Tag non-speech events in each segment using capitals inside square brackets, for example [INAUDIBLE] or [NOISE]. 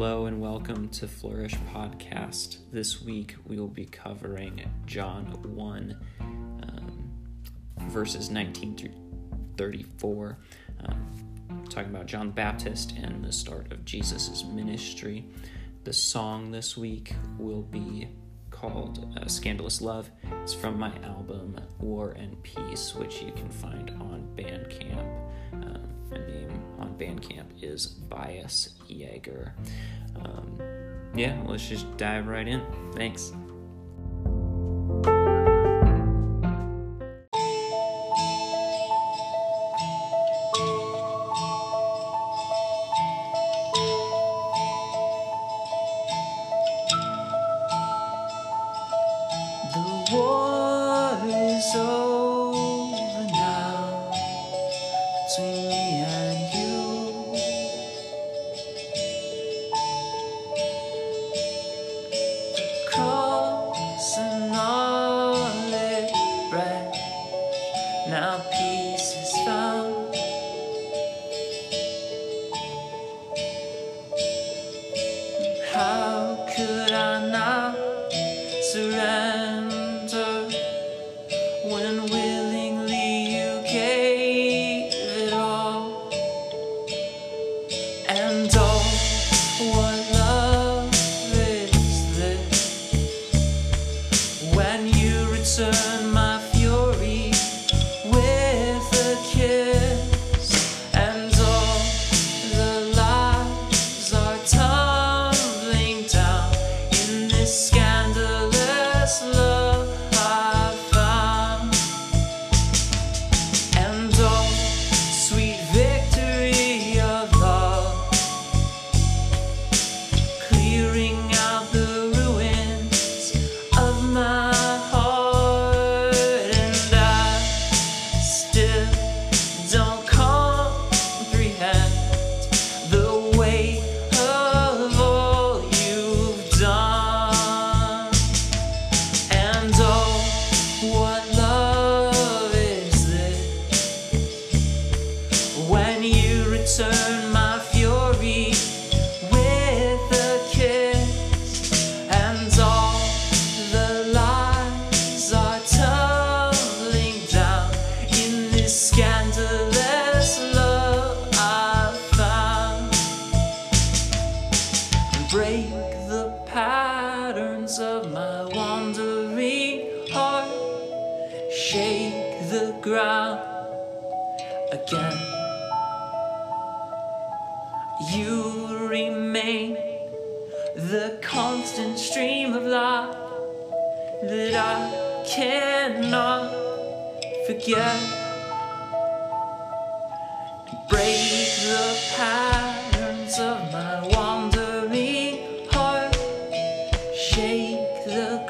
Hello and welcome to Flourish Podcast. This week we will be covering John 1, um, verses 19 through 34, um, talking about John the Baptist and the start of Jesus' ministry. The song this week will be called uh, Scandalous Love. It's from my album War and Peace, which you can find on Bandcamp. Bandcamp is Bias Jaeger. Um, yeah, let's just dive right in. Thanks. war is over now between me and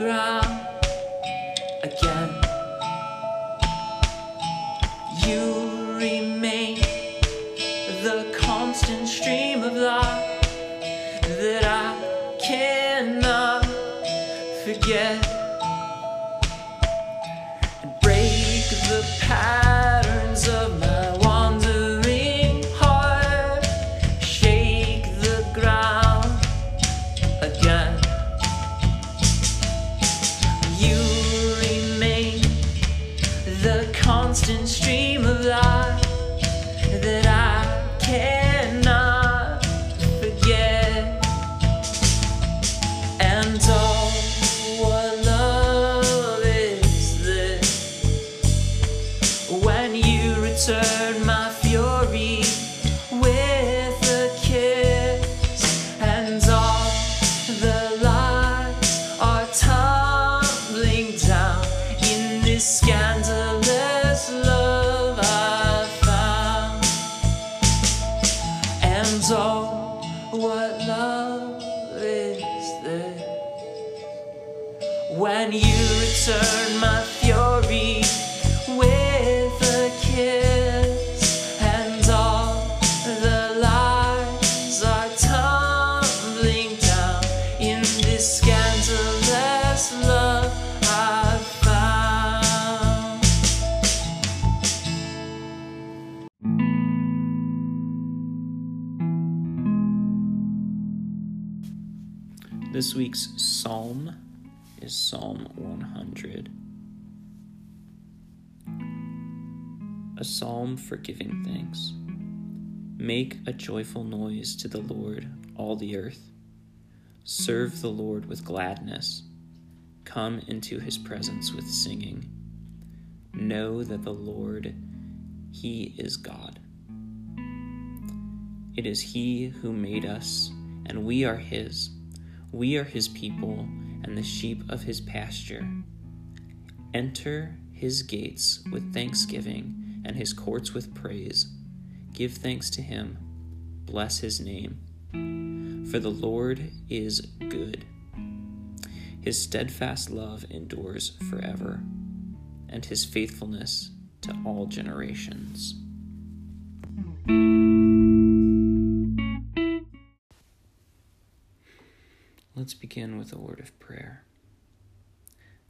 ground. questions on what love is this when you return This week's psalm is Psalm 100. A psalm for giving thanks. Make a joyful noise to the Lord, all the earth. Serve the Lord with gladness. Come into his presence with singing. Know that the Lord, he is God. It is he who made us, and we are his. We are his people and the sheep of his pasture. Enter his gates with thanksgiving and his courts with praise. Give thanks to him, bless his name. For the Lord is good. His steadfast love endures forever, and his faithfulness to all generations. Let's begin with a word of prayer.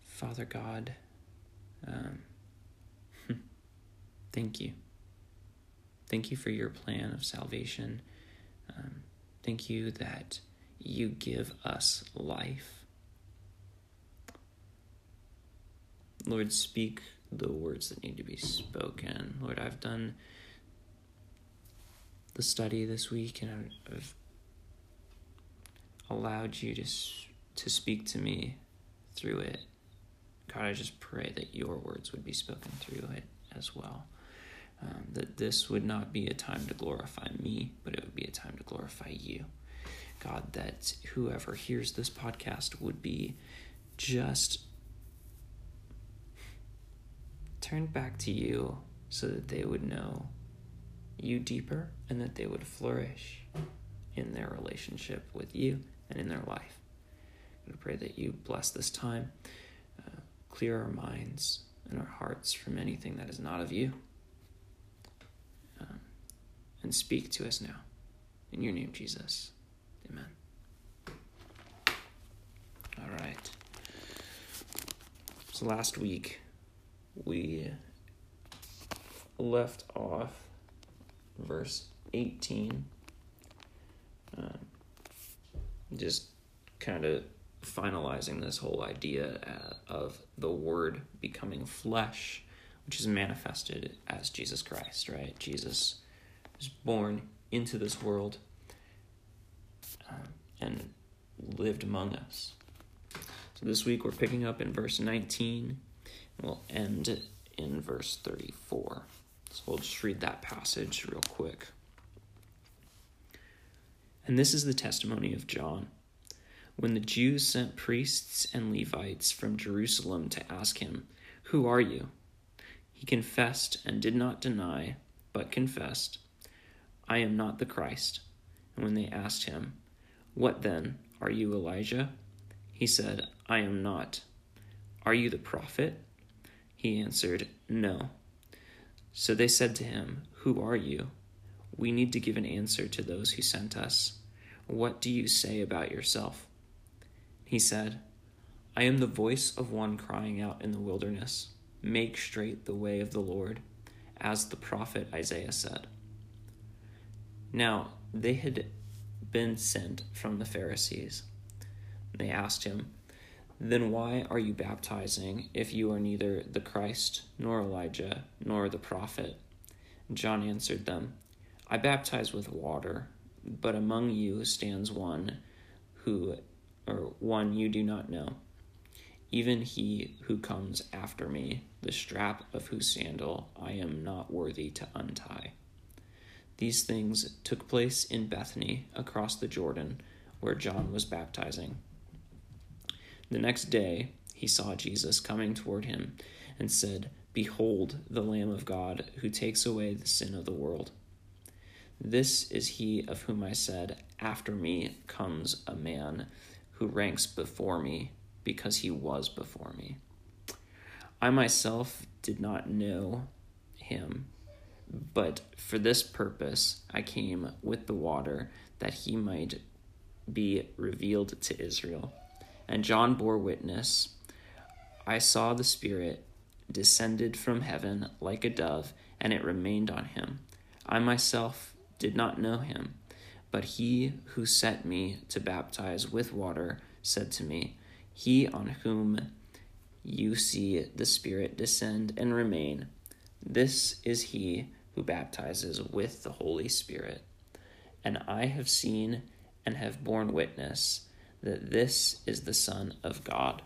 Father God, um, [LAUGHS] Thank you. Thank you for your plan of salvation. Um, thank you that you give us life. Lord, speak the words that need to be spoken. Lord, I've done the study this week and I've allowed you to, to speak to me through it. God, I just pray that your words would be spoken through it as well um, that this would not be a time to glorify me, but it would be a time to glorify you. God, that whoever hears this podcast would be just turned back to you so that they would know you deeper and that they would flourish in their relationship with you and in their life. I pray that you bless this time, uh, clear our minds and our hearts from anything that is not of you and speak to us now. In your name, Jesus. Amen. All right. So last week, we left off verse 18. Um, just kind of finalizing this whole idea uh, of the Word becoming flesh, which is manifested as Jesus Christ, right? Jesus was born into this world uh, and lived among us. So this week we're picking up in verse 19 and we'll end in verse 34. So we'll just read that passage real quick. And this is the testimony of John. When the Jews sent priests and Levites from Jerusalem to ask him, Who are you? He confessed and did not deny, but confessed, I am not the Christ. And when they asked him, What then? Are you Elijah? He said, I am not. Are you the prophet? He answered, No. So they said to him, Who are you? We need to give an answer to those who sent us. What do you say about yourself? He said, I am the voice of one crying out in the wilderness, Make straight the way of the Lord, as the prophet Isaiah said. Now, they had been sent from the Pharisees. They asked him, Then why are you baptizing if you are neither the Christ, nor Elijah, nor the prophet? John answered them, I baptize with water, but among you stands one who, or one you do not know, even he who comes after me, the strap of whose sandal I am not worthy to untie. These things took place in Bethany across the Jordan, where John was baptizing. The next day he saw Jesus coming toward him and said, Behold, the Lamb of God who takes away the sin of the world. This is he of whom I said, After me comes a man who ranks before me because he was before me. I myself did not know him but for this purpose I came with the water, that he might be revealed to Israel. And John bore witness I saw the Spirit descended from heaven like a dove, and it remained on him. I myself did not know him, but he who sent me to baptize with water said to me, He on whom you see the Spirit descend and remain, this is he who baptizes with the Holy Spirit. And I have seen and have borne witness that this is the Son of God.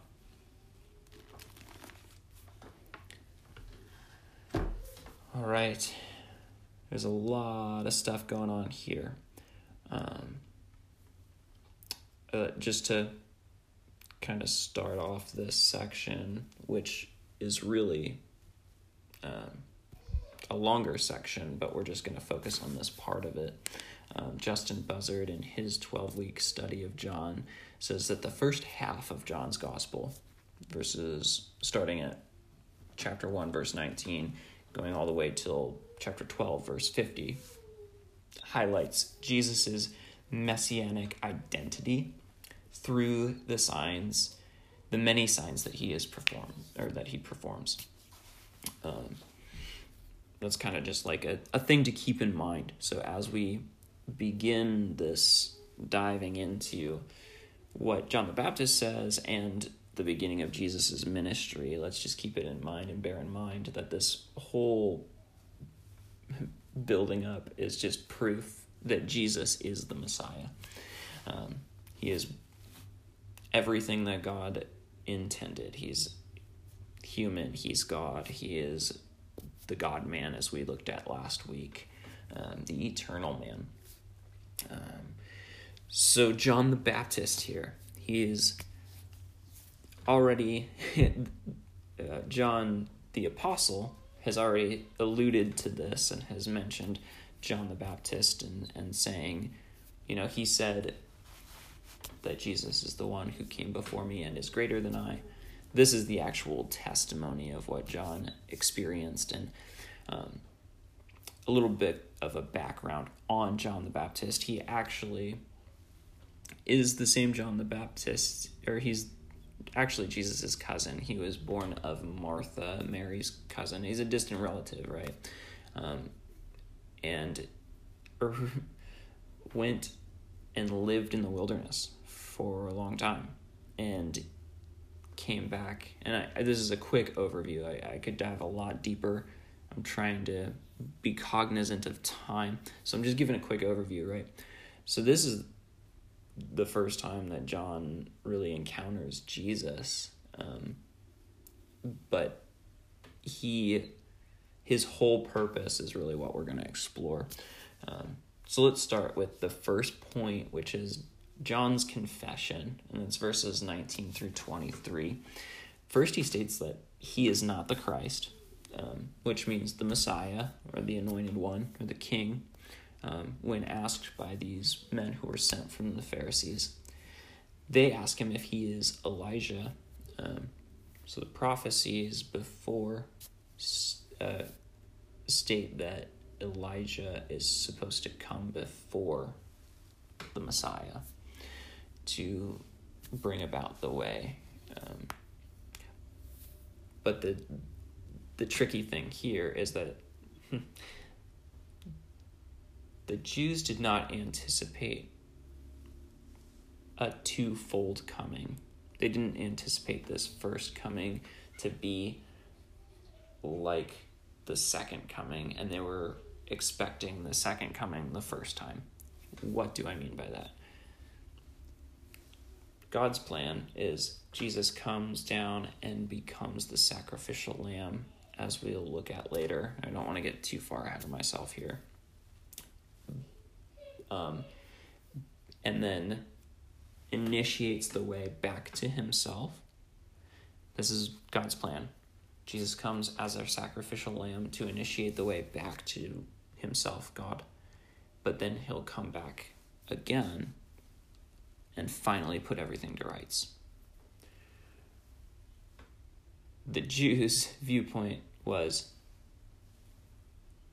All right. There's a lot of stuff going on here. Um, uh, just to kind of start off this section, which is really um, a longer section, but we're just going to focus on this part of it. Um, Justin Buzzard, in his 12 week study of John, says that the first half of John's gospel, verses starting at chapter 1, verse 19, going all the way till chapter 12, verse 50, highlights Jesus' messianic identity through the signs, the many signs that he is performed or that he performs. Um, that's kind of just like a, a thing to keep in mind. So as we begin this diving into what John the Baptist says and the beginning of Jesus' ministry, let's just keep it in mind and bear in mind that this whole building up is just proof that Jesus is the Messiah. Um, he is everything that God intended. He's human, he's God, he is the God man, as we looked at last week, um, the eternal man. Um, so, John the Baptist here, he is already, [LAUGHS] uh, John the Apostle has already alluded to this and has mentioned John the Baptist and, and saying, you know, he said that Jesus is the one who came before me and is greater than I. This is the actual testimony of what John experienced and um, a little bit of a background on John the Baptist. He actually is the same John the Baptist, or he's actually Jesus' cousin. He was born of Martha, Mary's cousin. He's a distant relative, right? Um, and er, [LAUGHS] went and lived in the wilderness for a long time and came back. And I, this is a quick overview. I, I could dive a lot deeper. I'm trying to be cognizant of time. So I'm just giving a quick overview, right? So this is the first time that John really encounters Jesus. Um, but he, his whole purpose is really what we're going to explore. Um, so let's start with the first point, which is John's confession, and it's verses 19 through 23. First, he states that he is not the Christ, um, which means the Messiah, or the anointed one, or the king, um, when asked by these men who were sent from the Pharisees. They ask him if he is Elijah. Um, so the prophecies before uh, state that Elijah is supposed to come before the Messiah to bring about the way. Um, but the the tricky thing here is that the Jews did not anticipate a twofold coming. They didn't anticipate this first coming to be like the second coming, and they were expecting the second coming the first time. What do I mean by that? God's plan is Jesus comes down and becomes the sacrificial lamb, as we'll look at later. I don't want to get too far ahead of myself here. Um, and then initiates the way back to himself. This is God's plan. Jesus comes as our sacrificial lamb to initiate the way back to himself, God. But then he'll come back again and finally put everything to rights. The Jews' viewpoint was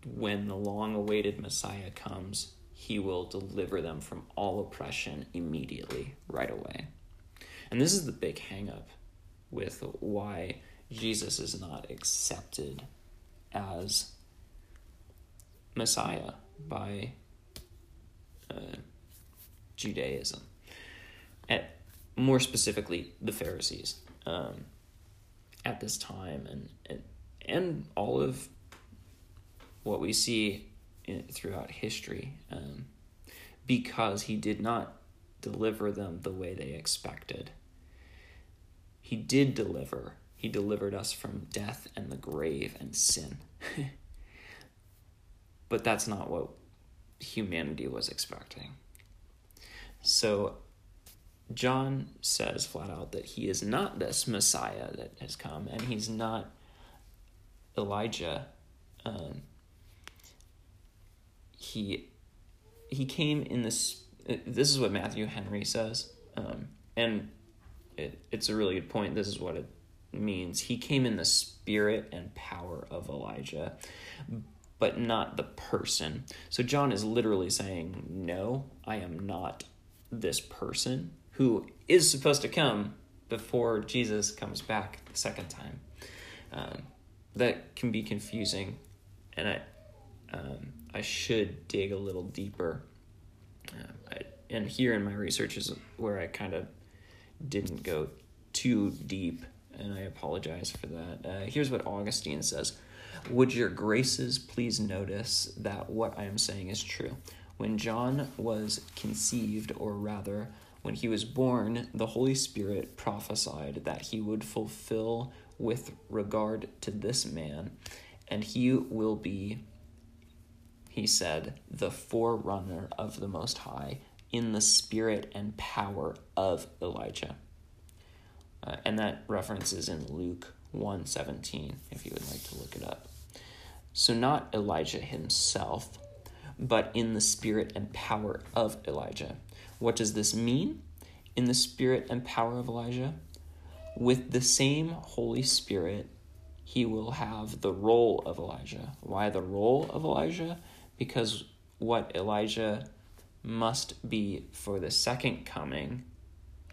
when the long awaited Messiah comes, he will deliver them from all oppression immediately, right away. And this is the big hangup with why Jesus is not accepted as Messiah by uh, Judaism at more specifically the Pharisees um, at this time, and, and and all of what we see throughout history, um, because he did not deliver them the way they expected. He did deliver. He delivered us from death and the grave and sin. [LAUGHS] but that's not what humanity was expecting. So John says flat out that he is not this Messiah that has come, and he's not Elijah. Um, he he came in this. This is what Matthew Henry says, um, and it, it's a really good point. This is what it means. He came in the spirit and power of Elijah, but not the person. So John is literally saying, "No, I am not this person who is supposed to come before Jesus comes back the second time." Um, that can be confusing, and I um, I should dig a little deeper. Uh, I, and here in my research is where I kind of didn't go too deep, and I apologize for that. Uh, here's what Augustine says Would your graces please notice that what I am saying is true? When John was conceived, or rather, when he was born, the Holy Spirit prophesied that he would fulfill with regard to this man, and he will be, he said, the forerunner of the Most High in the spirit and power of Elijah. Uh, and that reference is in Luke 1:17 if you would like to look it up. So not Elijah himself, but in the spirit and power of Elijah. What does this mean? In the spirit and power of Elijah? With the same Holy Spirit, he will have the role of Elijah. Why the role of Elijah? Because what Elijah must be for the second coming,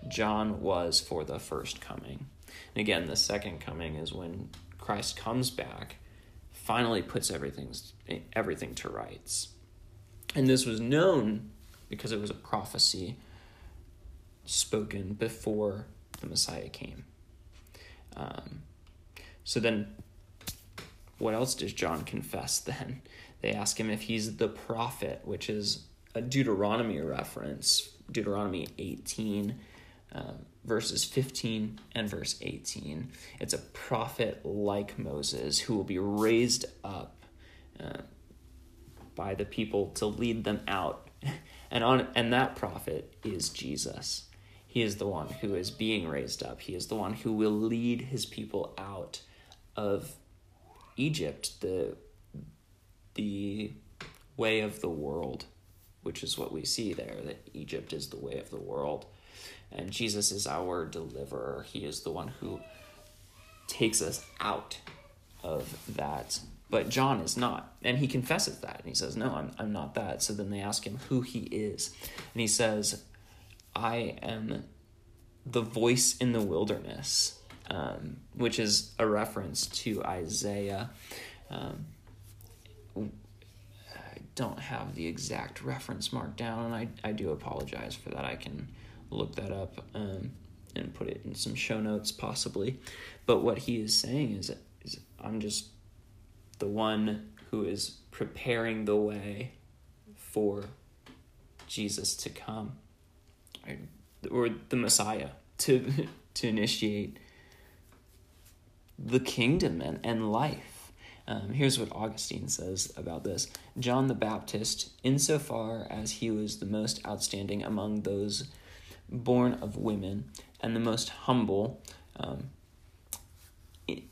John was for the first coming. And again, the second coming is when Christ comes back, finally puts everything everything to rights. And this was known because it was a prophecy spoken before the Messiah came. Um, so then, what else does John confess [LAUGHS] then? They ask him if he's the prophet, which is a Deuteronomy reference, Deuteronomy 18, uh, verses 15 and verse 18. It's a prophet like Moses who will be raised up uh, by the people to lead them out. [LAUGHS] And on and that prophet is Jesus. He is the one who is being raised up. He is the one who will lead his people out of Egypt, the the way of the world, which is what we see there, that Egypt is the way of the world. And Jesus is our deliverer. He is the one who takes us out of that. But John is not. And he confesses that. And he says, No, I'm, I'm not that. So then they ask him who he is. And he says, I am the voice in the wilderness, um, which is a reference to Isaiah. Um, don't have the exact reference marked down, and I, I do apologize for that. I can look that up um, and put it in some show notes, possibly. But what he is saying is, is I'm just the one who is preparing the way for Jesus to come or the Messiah to [LAUGHS] to initiate the kingdom and, and life. Um, here's what Augustine says about this John the Baptist, insofar as he was the most outstanding among those born of women and the most humble um,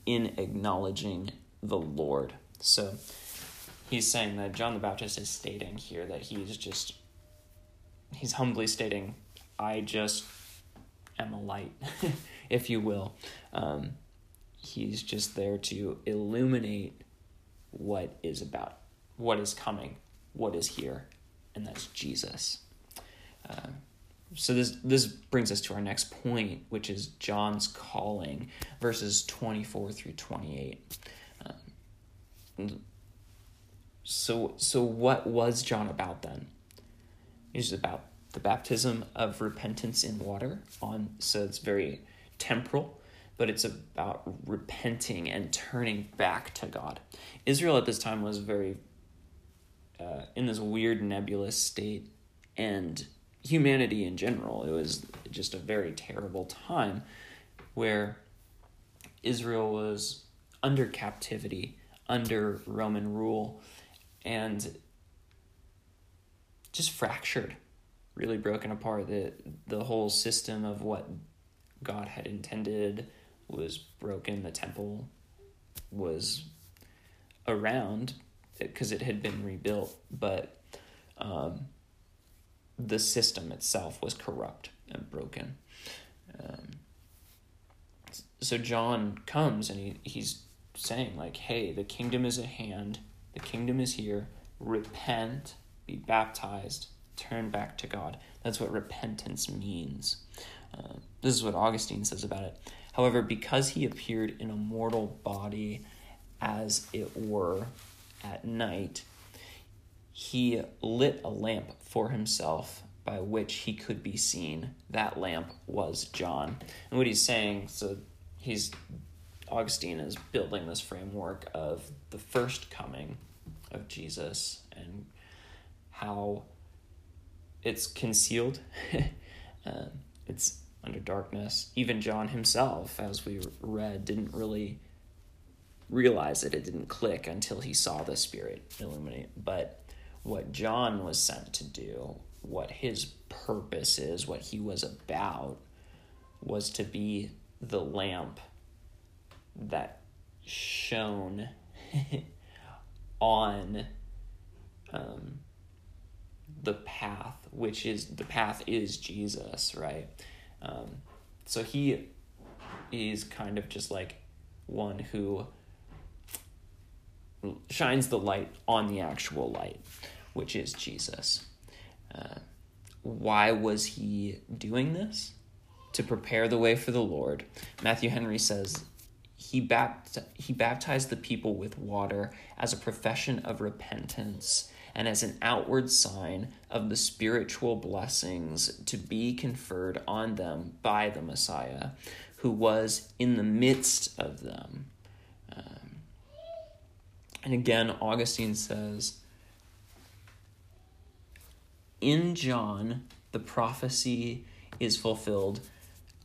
in acknowledging the Lord. So he's saying that John the Baptist is stating here that he's just, he's humbly stating I just am a light, [LAUGHS] if you will. Um, he's just there to illuminate what is about, what is coming, what is here, and that's Jesus. Uh, so this this brings us to our next point, which is John's calling, verses twenty four through twenty eight. Um, so so what was John about then? He's about the baptism of repentance in water on so it's very temporal but it's about repenting and turning back to god israel at this time was very uh, in this weird nebulous state and humanity in general it was just a very terrible time where israel was under captivity under roman rule and just fractured, really broken apart. The the whole system of what God had intended was broken. The temple was around because it had been rebuilt, but um, the system itself was corrupt and broken. Um, so John comes and he, he's saying like, "Hey, the kingdom is at hand. The kingdom is here. Repent, be baptized, turn back to God. That's what repentance means. This is what Augustine says about it. However, because he appeared in a mortal body, as it were, at night, he lit a lamp for himself by which he could be seen. That lamp was John. And what he's saying, so he's Augustine is building this framework of the first coming of Jesus and how it's concealed. [LAUGHS] uh, it's under darkness. Even John himself, as we read, didn't really realize it. It didn't click until he saw the Spirit illuminate. But what John was sent to do, what his purpose is, what he was about, was to be the lamp that shone [LAUGHS] on um, the path, which is the path is Jesus, right? Um, so he is kind of just like one who shines the light on the actual light, which is Jesus. Uh, why was he doing this? To prepare the way for the Lord. Matthew Henry says he, bapt- he baptized the people with water as a profession of repentance and as an outward sign of the spiritual blessings to be conferred on them by the Messiah, who was in the midst of them. Um, and again, Augustine says, in John, the prophecy is fulfilled.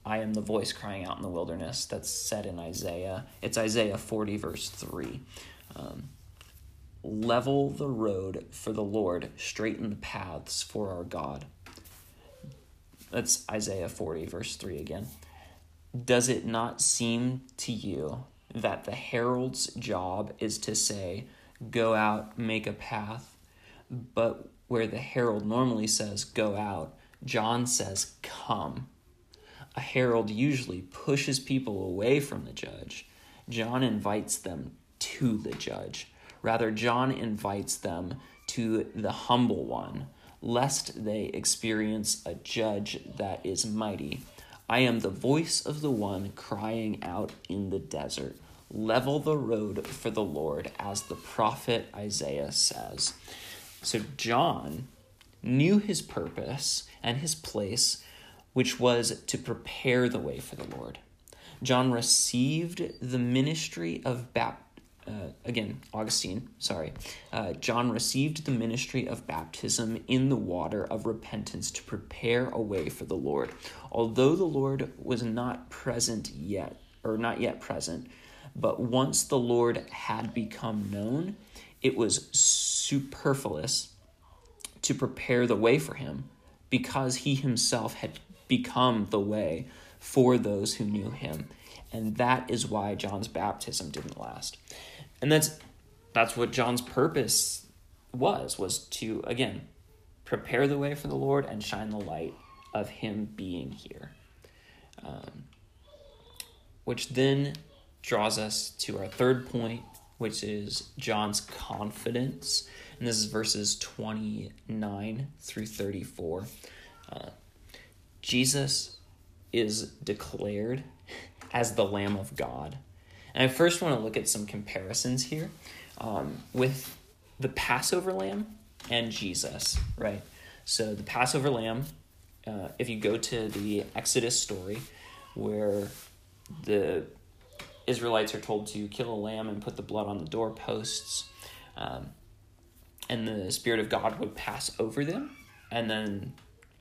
I am the voice crying out in the wilderness. That's said in Isaiah. It's Isaiah 40, verse 3. Um, Level the road for the Lord, straighten the paths for our God. That's Isaiah 40, verse 3 again. Does it not seem to you that the herald's job is to say, Go out, make a path? But where the herald normally says, Go out, John says, Come. A herald usually pushes people away from the judge. John invites them to the judge. Rather, John invites them to the humble one, lest they experience a judge that is mighty. I am the voice of the one crying out in the desert. Level the road for the Lord, as the prophet Isaiah says. So, John knew his purpose and his place, which was to prepare the way for the Lord. John received the ministry of baptism uh, again, Augustine, sorry, uh, John received the ministry of baptism in the water of repentance to prepare a way for the Lord. Although the Lord was not present yet, or not yet present, but once the Lord had become known, it was superfluous to prepare the way for him because he himself had become the way for those who knew him. And that is why John's baptism didn't last and that's that's what John's purpose was was to again prepare the way for the Lord and shine the light of Him being here, um, which then draws us to our third point, which is John's confidence, and this is verses twenty nine through thirty four. Uh, Jesus is declared as the Lamb of God and I first want to look at some comparisons here um, with the Passover lamb and Jesus, right? So the Passover lamb uh, if you go to the Exodus story, where the Israelites are told to kill a lamb and put the blood on the doorposts, um, and the Spirit of God would pass over them, and then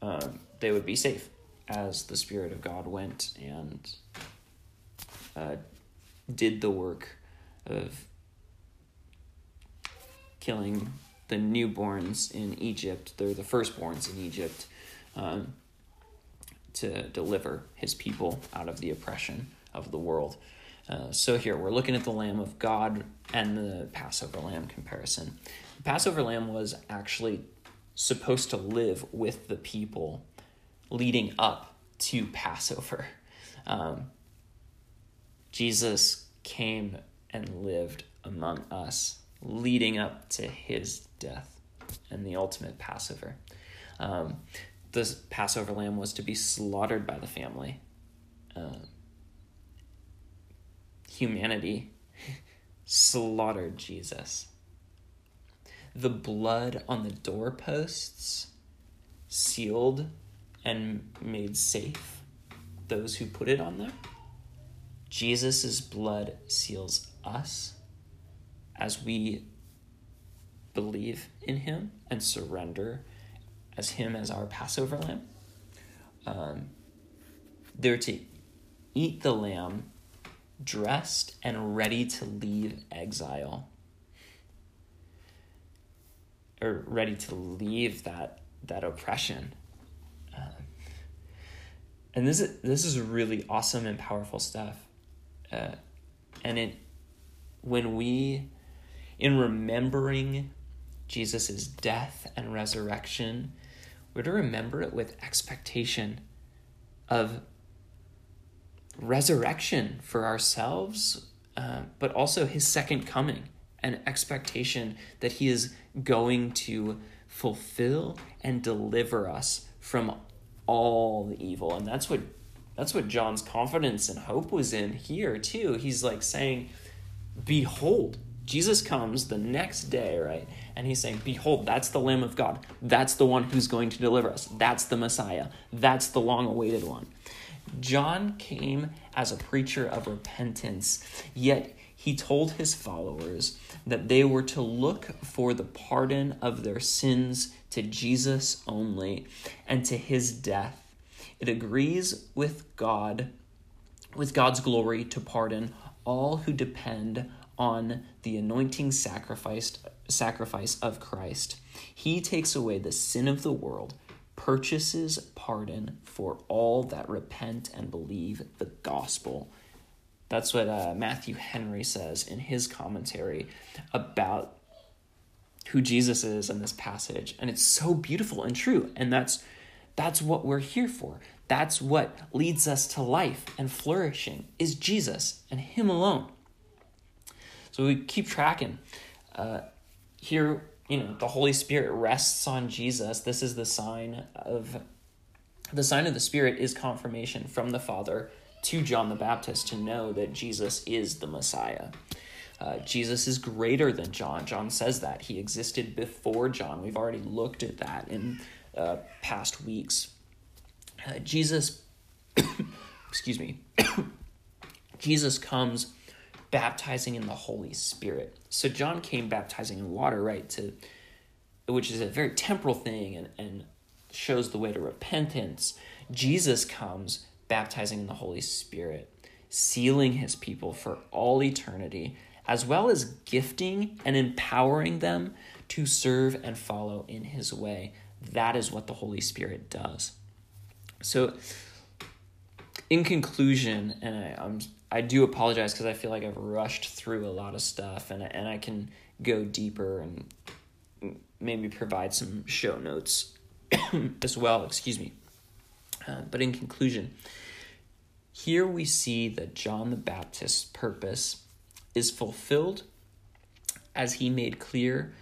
um, they would be safe as the Spirit of God went and uh, did the work of killing the newborns in Egypt, they're the firstborns in Egypt, um, to deliver his people out of the oppression of the world. Uh, so here we're looking at the Lamb of God and the Passover lamb comparison. The Passover lamb was actually supposed to live with the people leading up to Passover. [LAUGHS] Um, Jesus came and lived among us leading up to his death and the ultimate Passover. Um, Passover lamb was to be slaughtered by the family. Uh, humanity [LAUGHS] slaughtered Jesus. The blood on the doorposts sealed and made safe those who put it on there. Jesus' blood seals us as we believe in him and surrender as him as our Passover lamb. Um, they're to eat the lamb dressed and ready to leave exile. Or ready to leave that that oppression. Um, and this is this is really awesome and powerful stuff uh, and it when we in remembering Jesus' death and resurrection, we're to remember it with expectation of resurrection for ourselves, uh, but also his second coming, an expectation that he is going to fulfill and deliver us from all the evil. And that's what that's what John's confidence and hope was in here too. He's like saying, Behold, Jesus comes the next day, right? And he's saying, Behold, that's the Lamb of God. That's the one who's going to deliver us. That's the Messiah. That's the long awaited one. John came as a preacher of repentance, yet he told his followers that they were to look for the pardon of their sins to Jesus only and to his death. It agrees with God, with God's glory to pardon all who depend on the anointing sacrifice, sacrifice of Christ. He takes away the sin of the world, purchases pardon for all that repent and believe the gospel. That's what uh, Matthew Henry says in his commentary about who Jesus is in this passage. And it's so beautiful and true. And that's that's what we're here for. That's what leads us to life and flourishing is Jesus and him alone. So we keep tracking. Uh, here, you know, the Holy Spirit rests on Jesus. This is the sign of the sign of the Spirit is confirmation from the Father to John the Baptist to know that Jesus is the Messiah. Uh, Jesus is greater than John. John says that. He existed before John. We've already looked at that in uh, past weeks. Uh, Jesus, [COUGHS] excuse me, [COUGHS] Jesus comes baptizing in the Holy Spirit. So John came baptizing in water, right, to which is a very temporal thing and, and shows the way to repentance. Jesus comes baptizing in the Holy Spirit, sealing his people for all eternity, as well as gifting and empowering them to serve and follow in his way. That is what the Holy Spirit does. So, in conclusion, and I, I'm I do apologize because I feel like I've rushed through a lot of stuff and and I can go deeper and maybe provide some show notes [COUGHS] as well. Excuse me. Uh, but in conclusion, here we see that John the Baptist's purpose is fulfilled as he made clear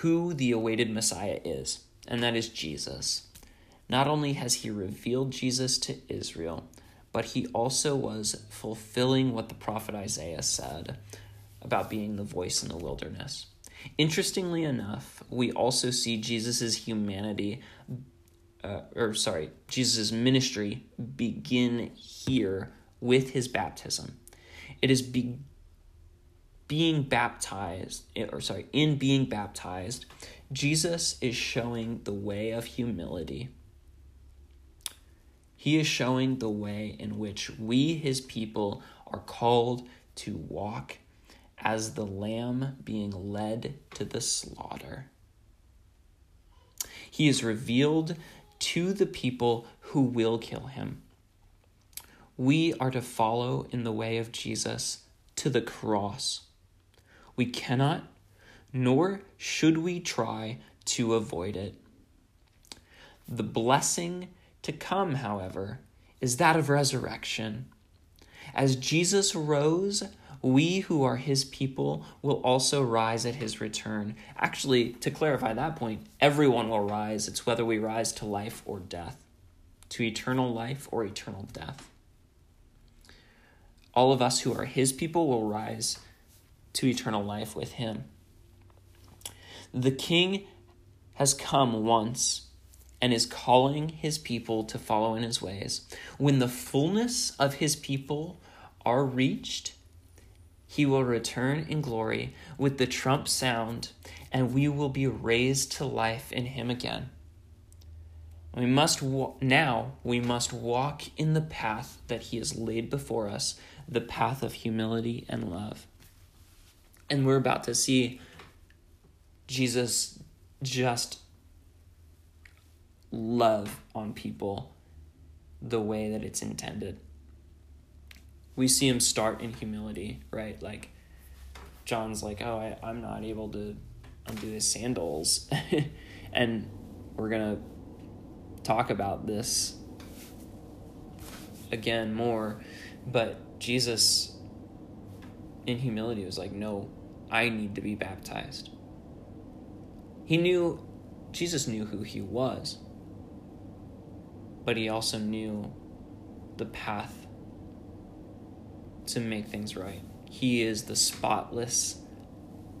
who the awaited Messiah is, and that is Jesus. Not only has he revealed Jesus to Israel, but he also was fulfilling what the prophet Isaiah said about being the voice in the wilderness. Interestingly enough, we also see Jesus' humanity uh, or sorry, Jesus' ministry begin here with his baptism. It is be, being baptized, or sorry, in being baptized, Jesus is showing the way of humility. He is showing the way in which we, his people, are called to walk as the lamb being led to the slaughter. He is revealed to the people who will kill him. We are to follow in the way of Jesus to the cross. We cannot, nor should we try to avoid it. The blessing to come, however, is that of resurrection. As Jesus rose, we who are his people will also rise at his return. Actually, to clarify that point, everyone will rise. It's whether we rise to life or death, to eternal life or eternal death. All of us who are his people will rise to eternal life with him. The king has come once and is calling his people to follow in his ways. When the fullness of his people are reached, he will return in glory with the trump sound, and we will be raised to life in him again. We must wa- now we must walk in the path that he has laid before us, the path of humility and love. And we're about to see Jesus just love on people the way that it's intended we see him start in humility, right? Like John's like, oh, I, I'm not able to undo his sandals. [LAUGHS] and we're to talk about this again more. But Jesus, in humility, was like, no, I need to be baptized. He knew, Jesus knew who he was, but he also knew the path to make things right. He is the spotless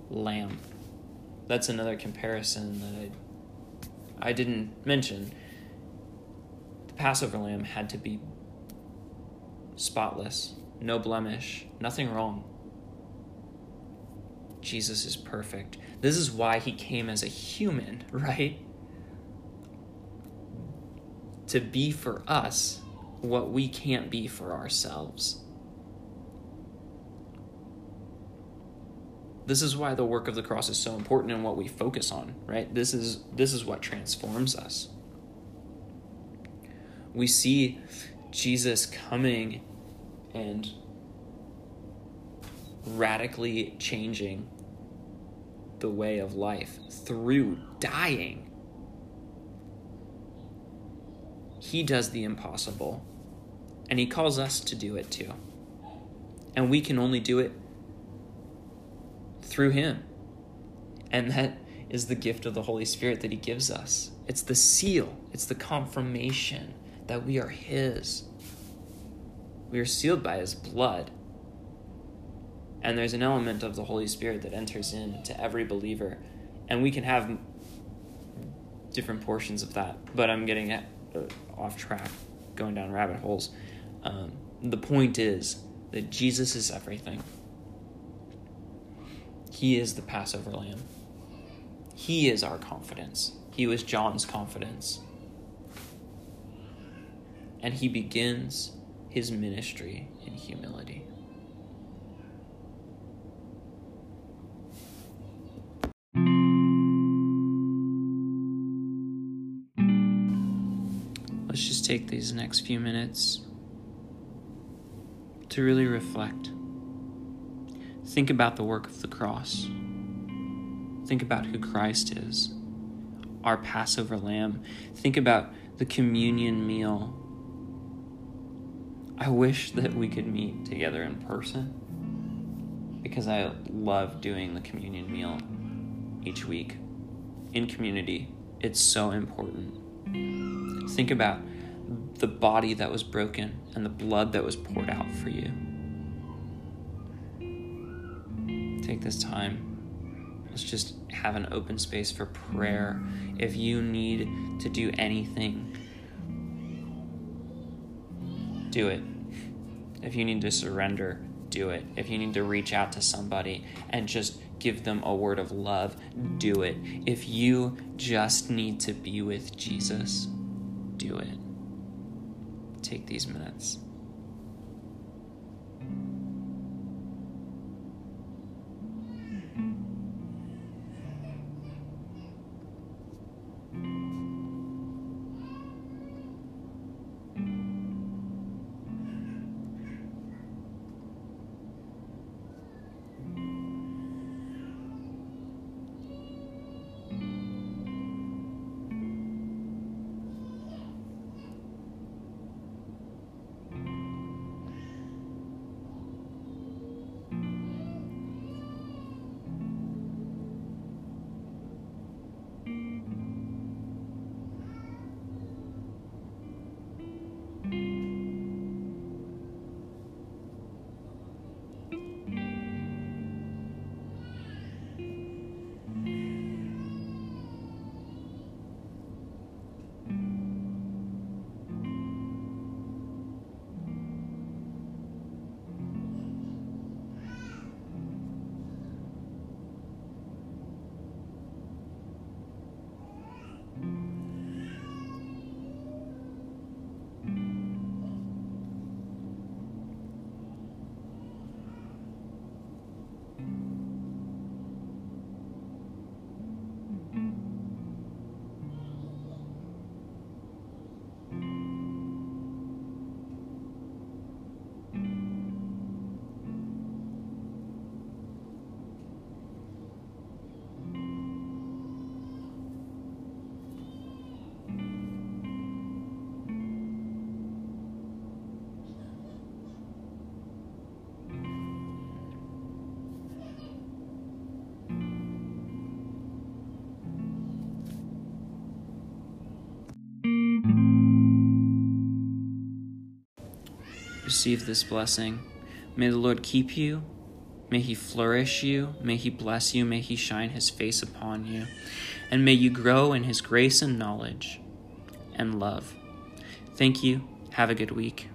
lamb. That's another comparison that I I didn't mention. The Passover lamb had to be spotless, no blemish, nothing wrong. Jesus is perfect. This is why he came as a human, [LAUGHS] right? To be for us what we can't be for ourselves. this is why the work of the cross is so important and what we focus on right this is this is what transforms us we see jesus coming and radically changing the way of life through dying he does the impossible and he calls us to do it too and we can only do it through Him. And that is the gift of the Holy Spirit that He gives us. It's the seal, it's the confirmation that we are His. We are sealed by His blood. And there's an element of the Holy Spirit that enters into every believer. And we can have different portions of that, but I'm getting uh, off track, going down rabbit holes. Um, the point is that Jesus is everything. He is the Passover lamb. He is our confidence. He was John's confidence. And he begins his ministry in humility. Take these next few minutes to really reflect. Think about the work of the cross. Think about who Christ is, our Passover lamb. Think about the communion meal. I wish that we could meet together in person because I love doing the communion meal each week in community. It's so important. Think about the body that was broken and the blood that was poured out for you. take this time let's just have an open space for prayer. If you need to do anything, do it. If you need to surrender, do it. If you need to reach out to somebody and just give them a word of love, do it. If you just need to be with Jesus, do it. Take these minutes. Receive this blessing. May the Lord keep you. May he flourish you. May he bless you. May he shine his face upon you. And may you grow in his grace and knowledge and love. Thank you. Have a good week.